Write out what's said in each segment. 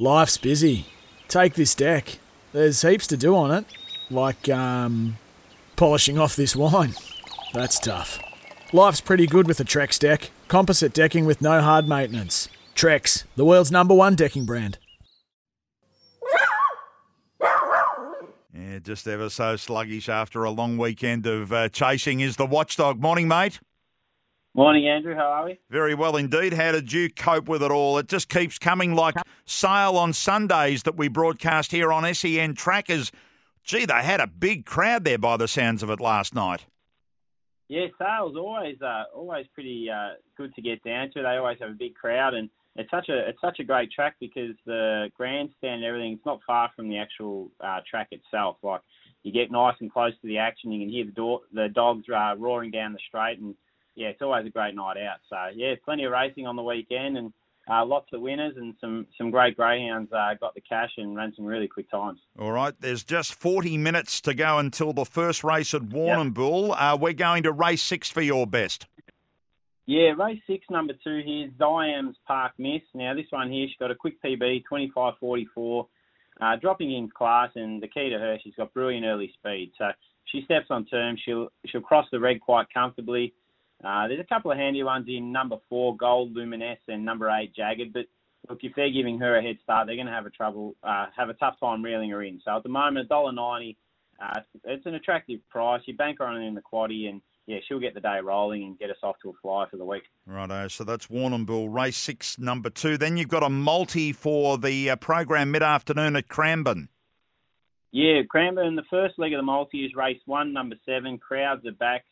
Life's busy. Take this deck. There's heaps to do on it, like um, polishing off this wine. That's tough. Life's pretty good with a Trex deck. Composite decking with no hard maintenance. Trex, the world's number one decking brand. Yeah, just ever so sluggish after a long weekend of uh, chasing is the watchdog. Morning, mate. Morning, Andrew. How are we? Very well indeed. How did you cope with it all? It just keeps coming like sale on Sundays that we broadcast here on SEN Trackers. Gee, they had a big crowd there by the sounds of it last night. Yeah, sales always uh, always pretty uh, good to get down to. They always have a big crowd, and it's such a it's such a great track because the grandstand and everything it's not far from the actual uh, track itself. Like you get nice and close to the action, you can hear the door, the dogs uh, roaring down the straight, and yeah, it's always a great night out. So yeah, plenty of racing on the weekend and uh, lots of winners and some some great greyhounds uh, got the cash and ran some really quick times. All right, there's just 40 minutes to go until the first race at Warrnambool. Yep. Uh, we're going to race six for your best. Yeah, race six, number two here, Diane's Park Miss. Now this one here, she's got a quick PB, 25.44, uh, dropping in class, and the key to her, she's got brilliant early speed. So she steps on term, she'll she'll cross the red quite comfortably. Uh, there's a couple of handy ones in number four, Gold Luminous, and number eight, Jagged. But look, if they're giving her a head start, they're going to have a trouble, uh, have a tough time reeling her in. So at the moment, $1.90, uh, it's an attractive price. You bank her on it in the quaddy, and yeah, she'll get the day rolling and get us off to a fly for the week. Righto, so that's Warrnambool, race six, number two. Then you've got a multi for the uh, program mid afternoon at Cranbourne. Yeah, Cranbourne, the first leg of the multi is race one, number seven. Crowds are back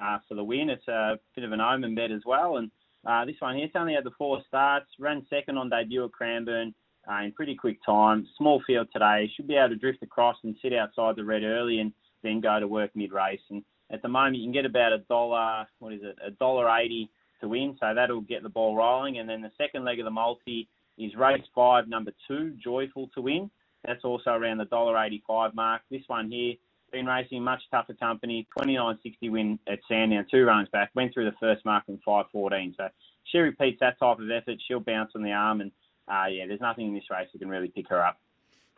uh, for the win. It's a bit of an omen bet as well. And uh, this one here, it's only had the four starts, ran second on debut at Cranbourne uh, in pretty quick time. Small field today, should be able to drift across and sit outside the red early and then go to work mid race. And at the moment, you can get about a dollar, what is it, a dollar eighty to win. So that'll get the ball rolling. And then the second leg of the multi is race five, number two, Joyful to win. That's also around the dollar eighty-five mark. This one here been racing much tougher company. 29.60 win at Sandown, two runs back. Went through the first mark in 5.14. So she repeats that type of effort. She'll bounce on the arm, and uh, yeah, there's nothing in this race that can really pick her up.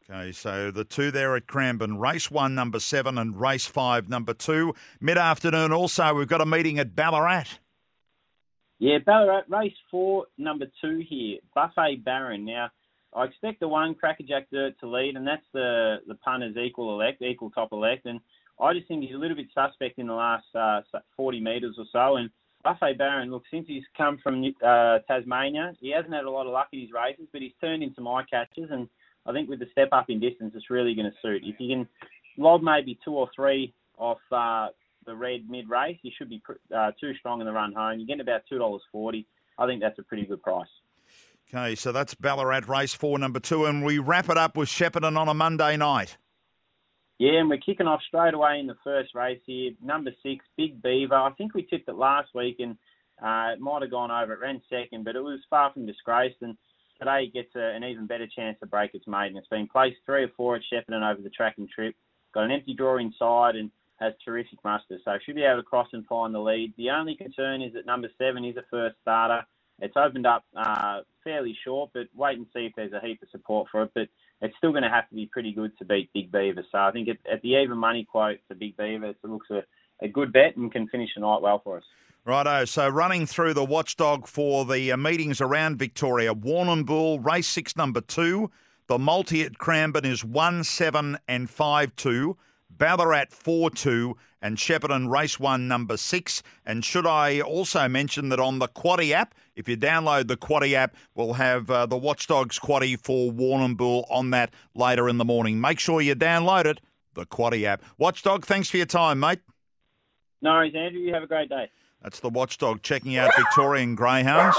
Okay, so the two there at Cranbourne, race one, number seven, and race five, number two. Mid afternoon, also, we've got a meeting at Ballarat. Yeah, Ballarat, race four, number two here, Buffet Baron. Now, I expect the one Crackerjack Dirt to lead, and that's the the punter's equal elect, equal top elect, and I just think he's a little bit suspect in the last uh, 40 metres or so. And Buffet Baron, look, since he's come from uh, Tasmania, he hasn't had a lot of luck in his races, but he's turned into my catches, and I think with the step up in distance, it's really going to suit. If you can lob maybe two or three off uh, the red mid race, he should be uh, too strong in the run home. You're getting about two dollars forty. I think that's a pretty good price. Okay, so that's Ballarat race four, number two, and we wrap it up with Shepparton on a Monday night. Yeah, and we're kicking off straight away in the first race here. Number six, Big Beaver. I think we tipped it last week, and uh, it might have gone over. It ran second, but it was far from disgraced. And today it gets a, an even better chance to break its maiden. It's been placed three or four at Shepparton over the track and trip. Got an empty draw inside and has terrific muster, so should be able to cross and find the lead. The only concern is that number seven is a first starter. It's opened up uh, fairly short, but wait and see if there's a heap of support for it. But it's still going to have to be pretty good to beat Big Beaver. So I think at, the even money quote for Big Beaver, it looks a, a good bet and can finish the night well for us. Righto, so running through the watchdog for the uh, meetings around Victoria, Warrnambool, race six, number two. The multi at Cranbourne is 1 7 and 5 2. Ballarat 4 2 and Shepparton Race 1 number 6. And should I also mention that on the Quaddy app, if you download the Quaddy app, we'll have uh, the Watchdogs Quaddy for Warrnambool on that later in the morning. Make sure you download it, the Quaddy app. Watchdog, thanks for your time, mate. No worries, Andrew. You have a great day. That's the Watchdog checking out Victorian Greyhounds.